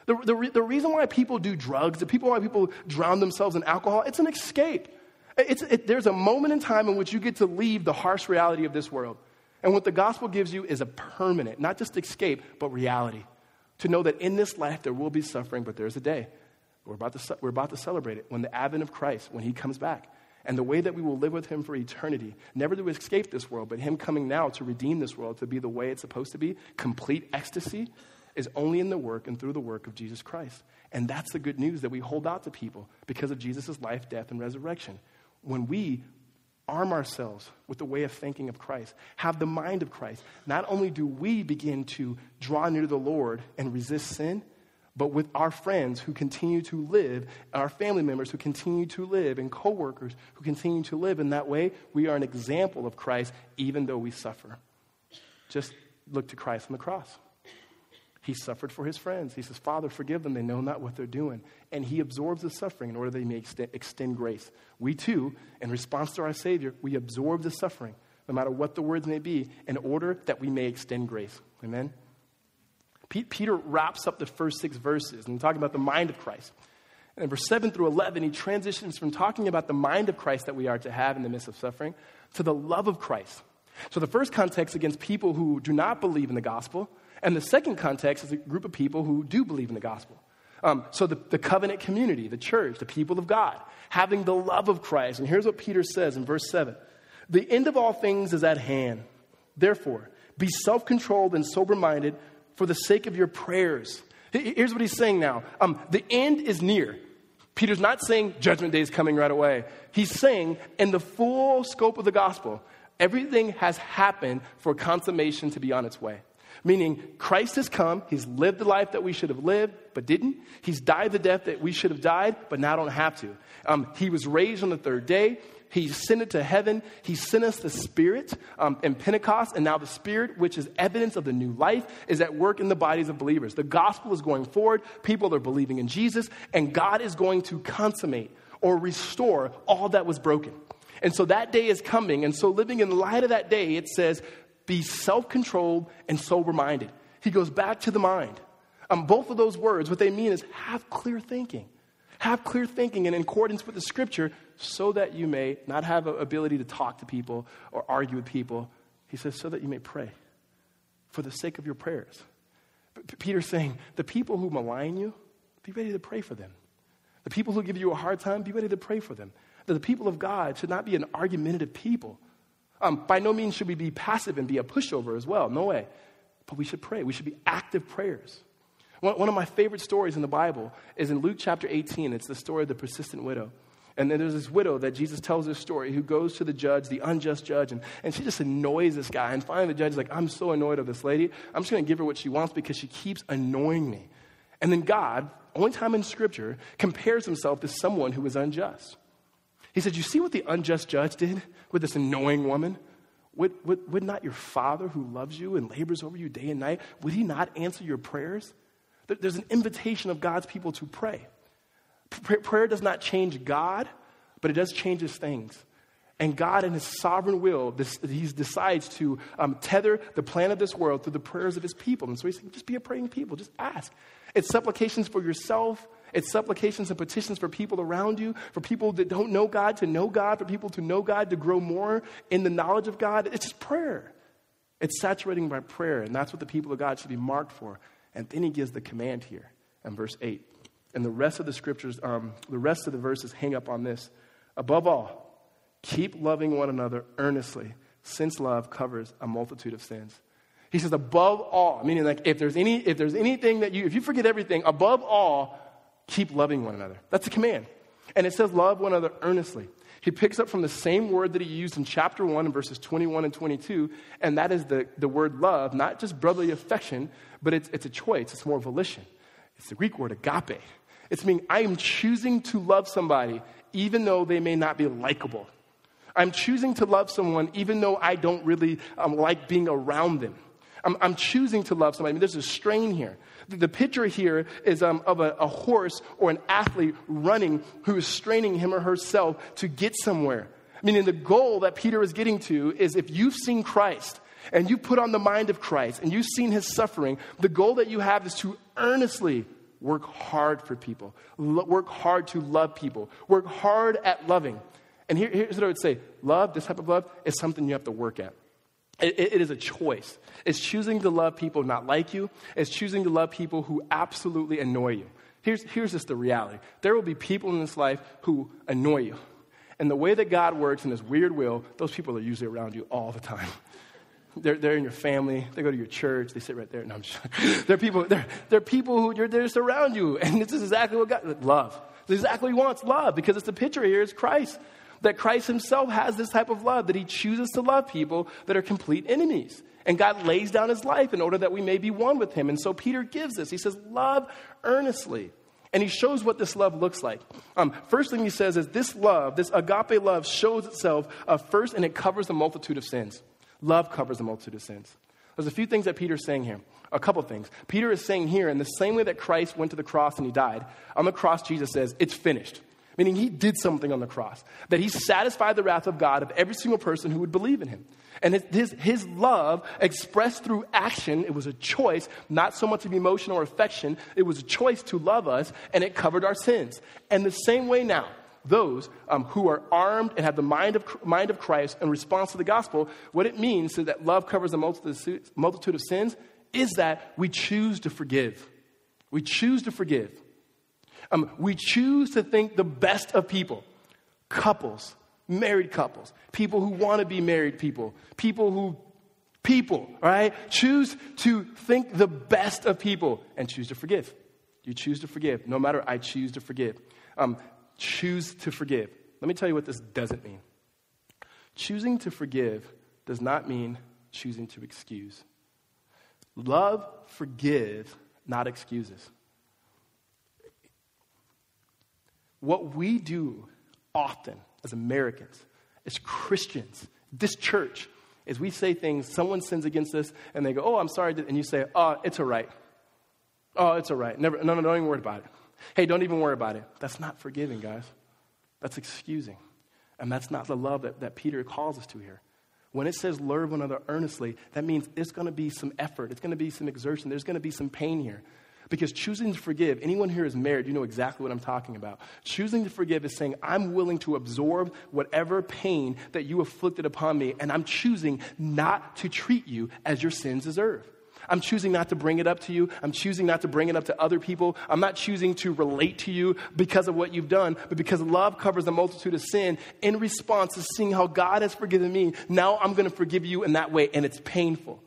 The, the, the reason why people do drugs, the people why people drown themselves in alcohol, it's an escape. It, there's a moment in time in which you get to leave the harsh reality of this world. And what the gospel gives you is a permanent, not just escape, but reality. To know that in this life there will be suffering, but there's a day. We're about to, we're about to celebrate it when the advent of Christ, when he comes back and the way that we will live with him for eternity, never to escape this world, but him coming now to redeem this world to be the way it's supposed to be, complete ecstasy, is only in the work and through the work of Jesus Christ. And that's the good news that we hold out to people because of Jesus' life, death, and resurrection. When we arm ourselves with the way of thinking of Christ, have the mind of Christ, not only do we begin to draw near to the Lord and resist sin, but with our friends who continue to live, our family members who continue to live, and coworkers who continue to live in that way, we are an example of Christ even though we suffer. Just look to Christ on the cross. He suffered for his friends. He says, Father, forgive them. They know not what they're doing. And he absorbs the suffering in order that he may extend, grace. We too, in response to our Savior, we absorb the suffering, no matter what the words may be, in order that we may extend grace. Amen? Peter wraps up the first six verses and talking about the mind of Christ. And in verse 7 through 11, he transitions from talking about the mind of Christ that we are to have in the midst of suffering to the love of Christ. So the first context against people who do not believe in the gospel, and the second context is a group of people who do believe in the gospel. Um, so the, the covenant community, the church, the people of God, having the love of Christ. And here's what Peter says in verse 7 The end of all things is at hand. Therefore, be self controlled and sober minded for the sake of your prayers. Here's what he's saying now um, the end is near. Peter's not saying judgment day is coming right away. He's saying, in the full scope of the gospel, everything has happened for consummation to be on its way. Meaning, Christ has come, he's lived the life that we should have lived, but didn't. He's died the death that we should have died, but now don't have to. Um, he was raised on the third day. He ascended to heaven. He sent us the Spirit um, in Pentecost, and now the Spirit, which is evidence of the new life, is at work in the bodies of believers. The gospel is going forward. People are believing in Jesus, and God is going to consummate or restore all that was broken. And so that day is coming. And so, living in the light of that day, it says, be self controlled and sober minded. He goes back to the mind. Um, both of those words, what they mean is have clear thinking. Have clear thinking and in accordance with the scripture so that you may not have an ability to talk to people or argue with people. He says, so that you may pray for the sake of your prayers. P- Peter's saying, the people who malign you, be ready to pray for them. The people who give you a hard time, be ready to pray for them. That the people of God should not be an argumentative people. Um, by no means should we be passive and be a pushover as well. No way. But we should pray. We should be active prayers. One, of my favorite stories in the Bible is in Luke chapter 18. It's the story of the persistent widow. And then there's this widow that Jesus tells this story who goes to the judge, the unjust judge, and, and she just annoys this guy. And finally, the judge is like, I'm so annoyed of this lady. I'm just going to give her what she wants because she keeps annoying me. And then God, only time in Scripture, compares himself to someone who is unjust. He said, You see what the unjust judge did with this annoying woman? Would, would, would not your father who loves you and labors over you day and night, would he not answer your prayers? There's an invitation of God's people to pray. Prayer does not change God, but it does change his things. And God, in his sovereign will, he decides to um, tether the plan of this world through the prayers of his people. And so he's saying, just be a praying people, just ask. It's supplications for yourself, it's supplications and petitions for people around you, for people that don't know God to know God, for people to know God to grow more in the knowledge of God. It's just prayer. It's saturating by prayer, and that's what the people of God should be marked for. And then he gives the command here in verse 8. And the rest of the scriptures, um, the rest of the verses hang up on this. Above all, keep loving one another earnestly, since love covers a multitude of sins. He says, above all, meaning like if there's any, if there's anything that you, if you forget everything, above all, keep loving one another. That's a command. And it says, love one another earnestly. He picks up from the same word that he used in chapter 1 in verses 21 and 22, and that is the, the word love, not just brotherly affection, but it's, it's a choice, it's more volition. It's the Greek word agape. It's meaning I am choosing to love somebody even though they may not be likable. I'm choosing to love someone even though I don't really um, like being around them. I'm, I'm choosing to love somebody. I mean, there's a strain here. The, the picture here is um, of a, a horse or an athlete running who is straining him or herself to get somewhere. I Meaning, the goal that Peter is getting to is if you've seen Christ and you put on the mind of Christ and you've seen his suffering, the goal that you have is to earnestly work hard for people, work hard to love people, work hard at loving. And here, here's what I would say love, this type of love, is something you have to work at. It, it is a choice. It's choosing to love people not like you. It's choosing to love people who absolutely annoy you. Here's, here's just the reality there will be people in this life who annoy you. And the way that God works in His weird will, those people are usually around you all the time. They're, they're in your family. They go to your church. They sit right there. No, I'm just, they're people. They're, they're people who you're, they're just around you, and this is exactly what God love. This is exactly what He wants. Love, because it's the picture here is Christ that Christ himself has this type of love, that he chooses to love people that are complete enemies. And God lays down his life in order that we may be one with him. And so Peter gives this. He says, Love earnestly. And he shows what this love looks like. Um, first thing he says is this love, this agape love, shows itself uh, first and it covers a multitude of sins. Love covers a multitude of sins. There's a few things that Peter's saying here. A couple things. Peter is saying here, in the same way that Christ went to the cross and he died, on the cross, Jesus says, It's finished meaning he did something on the cross, that he satisfied the wrath of God of every single person who would believe in him. And his, his love expressed through action, it was a choice, not so much of emotion or affection, it was a choice to love us, and it covered our sins. And the same way now, those um, who are armed and have the mind of, mind of Christ in response to the gospel, what it means so that love covers a multitude, multitude of sins is that we choose to forgive. We choose to forgive. Um, we choose to think the best of people couples, married couples, people who want to be married people, people who, people, right? Choose to think the best of people and choose to forgive. You choose to forgive. No matter, I choose to forgive. Um, choose to forgive. Let me tell you what this doesn't mean. Choosing to forgive does not mean choosing to excuse. Love, forgive, not excuses. What we do often as Americans, as Christians, this church, is we say things, someone sins against us, and they go, Oh, I'm sorry. And you say, Oh, it's all right. Oh, it's all right. Never, no, no, don't even worry about it. Hey, don't even worry about it. That's not forgiving, guys. That's excusing. And that's not the love that, that Peter calls us to here. When it says love one another earnestly, that means it's going to be some effort, it's going to be some exertion, there's going to be some pain here. Because choosing to forgive, anyone here is married, you know exactly what I'm talking about. Choosing to forgive is saying, I'm willing to absorb whatever pain that you afflicted upon me, and I'm choosing not to treat you as your sins deserve. I'm choosing not to bring it up to you. I'm choosing not to bring it up to other people. I'm not choosing to relate to you because of what you've done, but because love covers a multitude of sin. In response to seeing how God has forgiven me, now I'm going to forgive you in that way, and it's painful.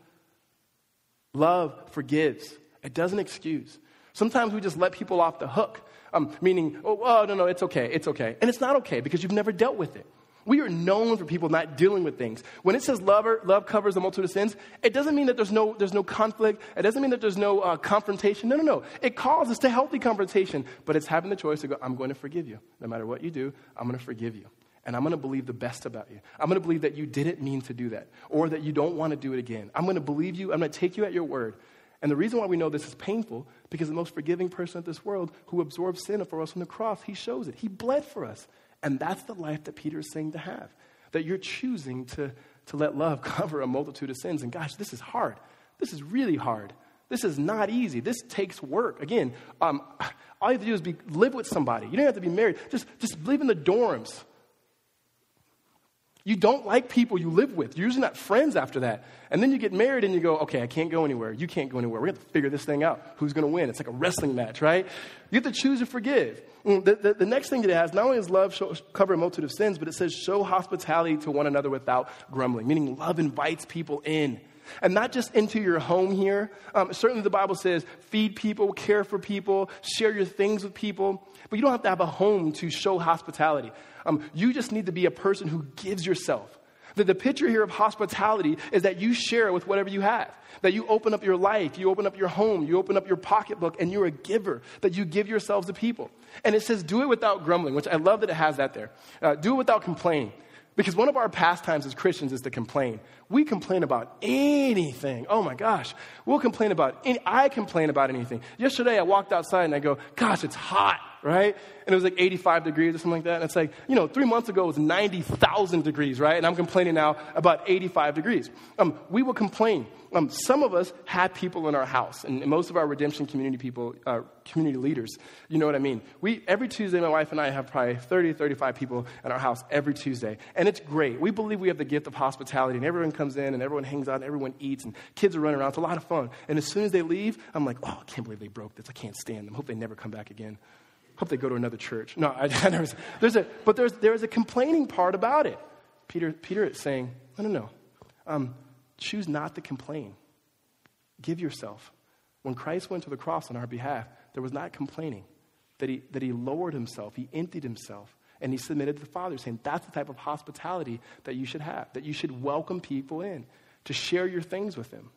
Love forgives. It doesn't excuse. Sometimes we just let people off the hook, um, meaning, oh, oh, no, no, it's okay, it's okay. And it's not okay because you've never dealt with it. We are known for people not dealing with things. When it says love, love covers a multitude of sins, it doesn't mean that there's no, there's no conflict. It doesn't mean that there's no uh, confrontation. No, no, no. It calls us to healthy confrontation, but it's having the choice to go, I'm going to forgive you. No matter what you do, I'm going to forgive you. And I'm going to believe the best about you. I'm going to believe that you didn't mean to do that or that you don't want to do it again. I'm going to believe you. I'm going to take you at your word. And the reason why we know this is painful, because the most forgiving person of this world who absorbed sin for us on the cross, he shows it. He bled for us. And that's the life that Peter is saying to have. That you're choosing to, to let love cover a multitude of sins. And gosh, this is hard. This is really hard. This is not easy. This takes work. Again, um, all you have to do is be, live with somebody. You don't have to be married. Just, just live in the dorms. You don't like people you live with. You're usually not friends after that. And then you get married and you go, okay, I can't go anywhere. You can't go anywhere. We have to figure this thing out. Who's going to win? It's like a wrestling match, right? You have to choose to forgive. Mm, the, the, the, next thing it has, not only is love show, cover a multitude of sins, but it says show hospitality to one another without grumbling, meaning love invites people in. And not just into your home here. Um, certainly, the Bible says feed people, care for people, share your things with people. But you don't have to have a home to show hospitality. Um, you just need to be a person who gives yourself. That the picture here of hospitality is that you share with whatever you have. That you open up your life, you open up your home, you open up your pocketbook, and you're a giver. That you give yourselves to people. And it says, do it without grumbling, which I love that it has that there. Uh, do it without complaining. Because one of our pastimes as Christians is to complain. We complain about anything. Oh my gosh. We'll complain about any, I complain about anything. Yesterday I walked outside and I go, gosh, it's hot right? And it was like 85 degrees or something like that. And it's like, you know, three months ago it was 90,000 degrees, right? And I'm complaining now about 85 degrees. Um, we will complain. Um, some of us have people in our house, and most of our redemption community people, uh, community leaders, you know what I mean. We every Tuesday, my wife and I have probably 30, 35 people in our house every Tuesday, and it's great. We believe we have the gift of hospitality, and everyone comes in, and everyone hangs out, and everyone eats, and kids are running around. It's a lot of fun. And as soon as they leave, I'm like, oh, I can't believe they broke this. I can't stand them. Hope they never come back again hope they go to another church. No, I, there's, there's a, but there's, there's a complaining part about it. Peter, Peter is saying, no, no, no. Um, choose not to complain. Give yourself. When Christ went to the cross on our behalf, there was not complaining, that he, that he lowered himself, he emptied himself, and he submitted to the Father, saying that's the type of hospitality that you should have, that you should welcome people in, to share your things with them.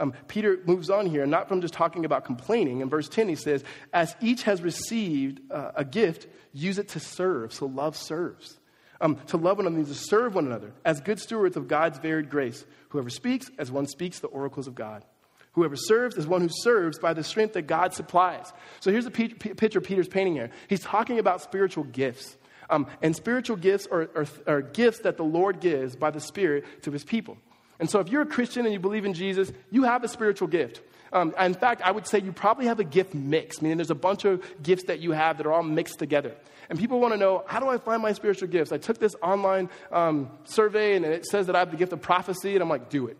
Um, Peter moves on here, not from just talking about complaining. In verse 10, he says, As each has received uh, a gift, use it to serve. So love serves. Um, to love one another means to serve one another as good stewards of God's varied grace. Whoever speaks, as one speaks the oracles of God. Whoever serves is one who serves by the strength that God supplies. So here's a picture Peter's painting here. He's talking about spiritual gifts. Um, and spiritual gifts are, are, are gifts that the Lord gives by the Spirit to his people. And so, if you're a Christian and you believe in Jesus, you have a spiritual gift. Um, in fact, I would say you probably have a gift mix, meaning there's a bunch of gifts that you have that are all mixed together. And people want to know, how do I find my spiritual gifts? I took this online um, survey and it says that I have the gift of prophecy, and I'm like, do it.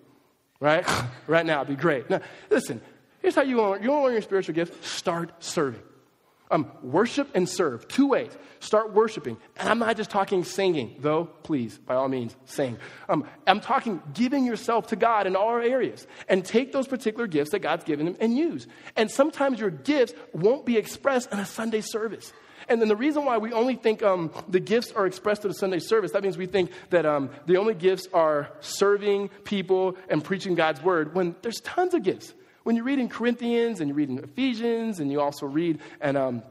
Right? right now, it'd be great. Now, listen, here's how you want, you want learn your spiritual gifts start serving. Um, worship and serve. Two ways. Start worshiping. And I'm not just talking singing, though, please, by all means, sing. Um, I'm talking giving yourself to God in all areas. And take those particular gifts that God's given them and use. And sometimes your gifts won't be expressed in a Sunday service. And then the reason why we only think um, the gifts are expressed at a Sunday service, that means we think that um, the only gifts are serving people and preaching God's word, when there's tons of gifts. When you read in Corinthians and you read in Ephesians and you also read and um,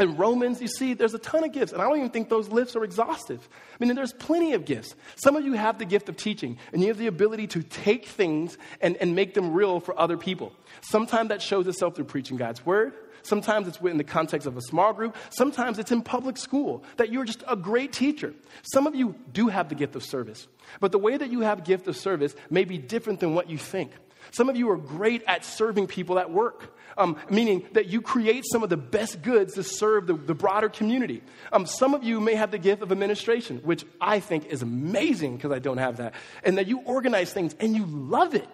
in Romans, you see there's a ton of gifts, and I don't even think those lists are exhaustive. I mean, there's plenty of gifts. Some of you have the gift of teaching, and you have the ability to take things and, and make them real for other people. Sometimes that shows itself through preaching God's word. Sometimes it's in the context of a small group. Sometimes it's in public school, that you're just a great teacher. Some of you do have the gift of service, but the way that you have gift of service may be different than what you think. Some of you are great at serving people at work, um, meaning that you create some of the best goods to serve the, the broader community. Um, some of you may have the gift of administration, which I think is amazing because I don't have that, and that you organize things and you love it.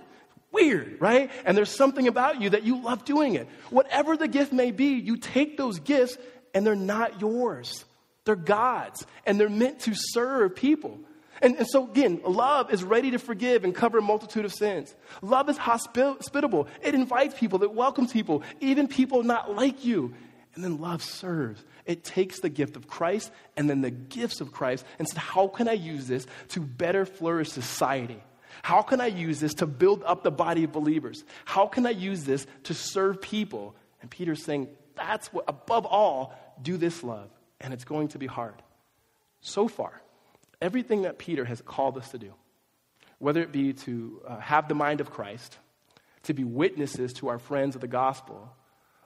Weird, right? And there's something about you that you love doing it. Whatever the gift may be, you take those gifts and they're not yours. They're God's, and they're meant to serve people. And, and, so, again, love is ready to forgive and cover a multitude of sins. Love is hospitable. It invites people, it welcomes people, even people not like you. And then love serves. It takes the gift of Christ and then the gifts of Christ and says, How can I use this to better flourish society? How can I use this to build up the body of believers? How can I use this to serve people? And Peter's saying, That's what, above all, do this love. And it's going to be hard. So far, everything that Peter has called us to do, whether it be to uh, have the mind of Christ, to be witnesses to our friends of the gospel,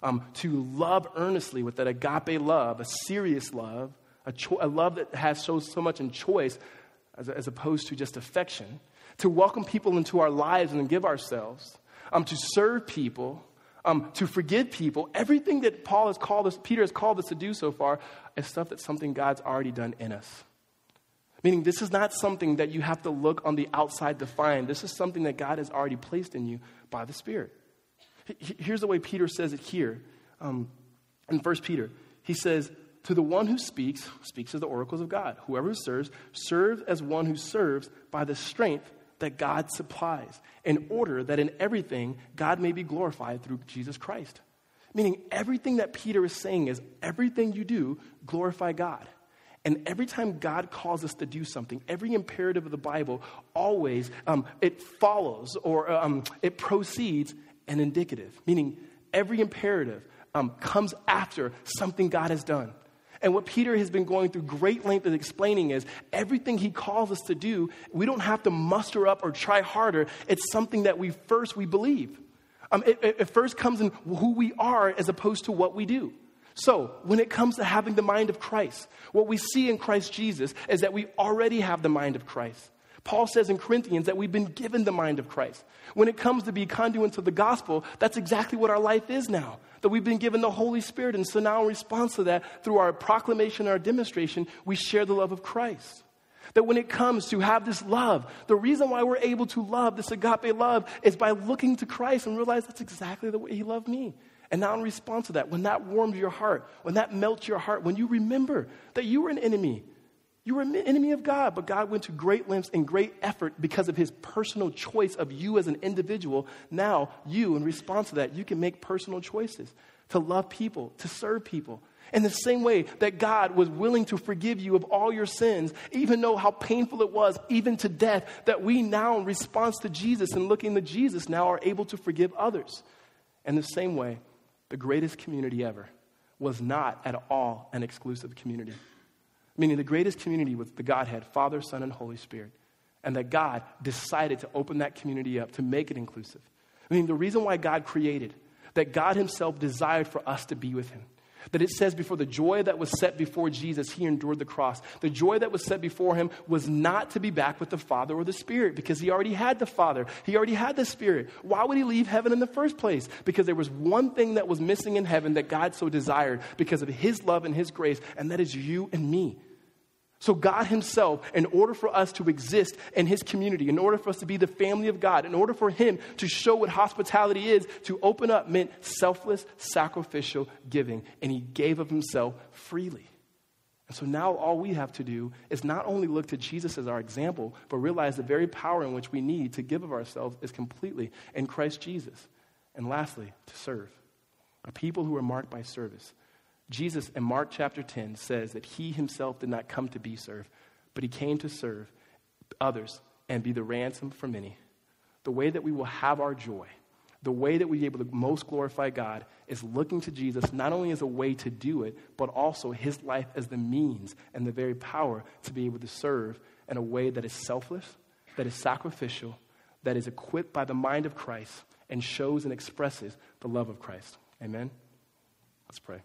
um, to love earnestly with that agape love, a serious love, a, cho- a love that has so, so much in choice as, as opposed to just affection, to welcome people into our lives and give ourselves, um, to serve people, um, to forgive people. Everything that Paul has called us, Peter has called us to do so far, is stuff that's something God's already done in us. Meaning, this is not something that you have to look on the outside to find. This is something that God has already placed in you by the Spirit. Here's the way Peter says it here um, in 1 Peter. He says, To the one who speaks, speaks as the oracles of God. Whoever serves, serves as one who serves by the strength that God supplies, in order that in everything God may be glorified through Jesus Christ. Meaning, everything that Peter is saying is everything you do, glorify God. And every time God calls us to do something, every imperative of the Bible always um, it follows or um, it proceeds an indicative, meaning every imperative um, comes after something God has done. And what Peter has been going through great length of explaining is everything he calls us to do, we don't have to muster up or try harder. It's something that we first we believe. Um, it, it first comes in who we are as opposed to what we do. So, when it comes to having the mind of Christ, what we see in Christ Jesus is that we already have the mind of Christ. Paul says in Corinthians that we've been given the mind of Christ. When it comes to be conduits of the gospel, that's exactly what our life is now. That we've been given the Holy Spirit. And so now, in response to that, through our proclamation, our demonstration, we share the love of Christ. That when it comes to have this love, the reason why we're able to love, this agape love, is by looking to Christ and realize that's exactly the way He loved me. And now, in response to that, when that warms your heart, when that melts your heart, when you remember that you were an enemy, you were an enemy of God, but God went to great lengths and great effort because of his personal choice of you as an individual. Now, you, in response to that, you can make personal choices to love people, to serve people. In the same way that God was willing to forgive you of all your sins, even though how painful it was, even to death, that we now, in response to Jesus and looking to Jesus, now are able to forgive others. In the same way, the greatest community ever was not at all an exclusive community. Meaning, the greatest community was the Godhead, Father, Son, and Holy Spirit. And that God decided to open that community up to make it inclusive. I mean, the reason why God created, that God Himself desired for us to be with Him. That it says before the joy that was set before Jesus, he endured the cross. The joy that was set before him was not to be back with the Father or the Spirit because he already had the Father. He already had the Spirit. Why would he leave heaven in the first place? Because there was one thing that was missing in heaven that God so desired because of his love and his grace, and that is you and me. So, God Himself, in order for us to exist in His community, in order for us to be the family of God, in order for Him to show what hospitality is, to open up meant selfless, sacrificial giving. And He gave of Himself freely. And so now all we have to do is not only look to Jesus as our example, but realize the very power in which we need to give of ourselves is completely in Christ Jesus. And lastly, to serve. A people who are marked by service. Jesus in Mark chapter 10 says that he himself did not come to be served, but he came to serve others and be the ransom for many. The way that we will have our joy, the way that we be able to most glorify God is looking to Jesus not only as a way to do it, but also his life as the means and the very power to be able to serve in a way that is selfless, that is sacrificial, that is equipped by the mind of Christ, and shows and expresses the love of Christ. Amen? Let's pray.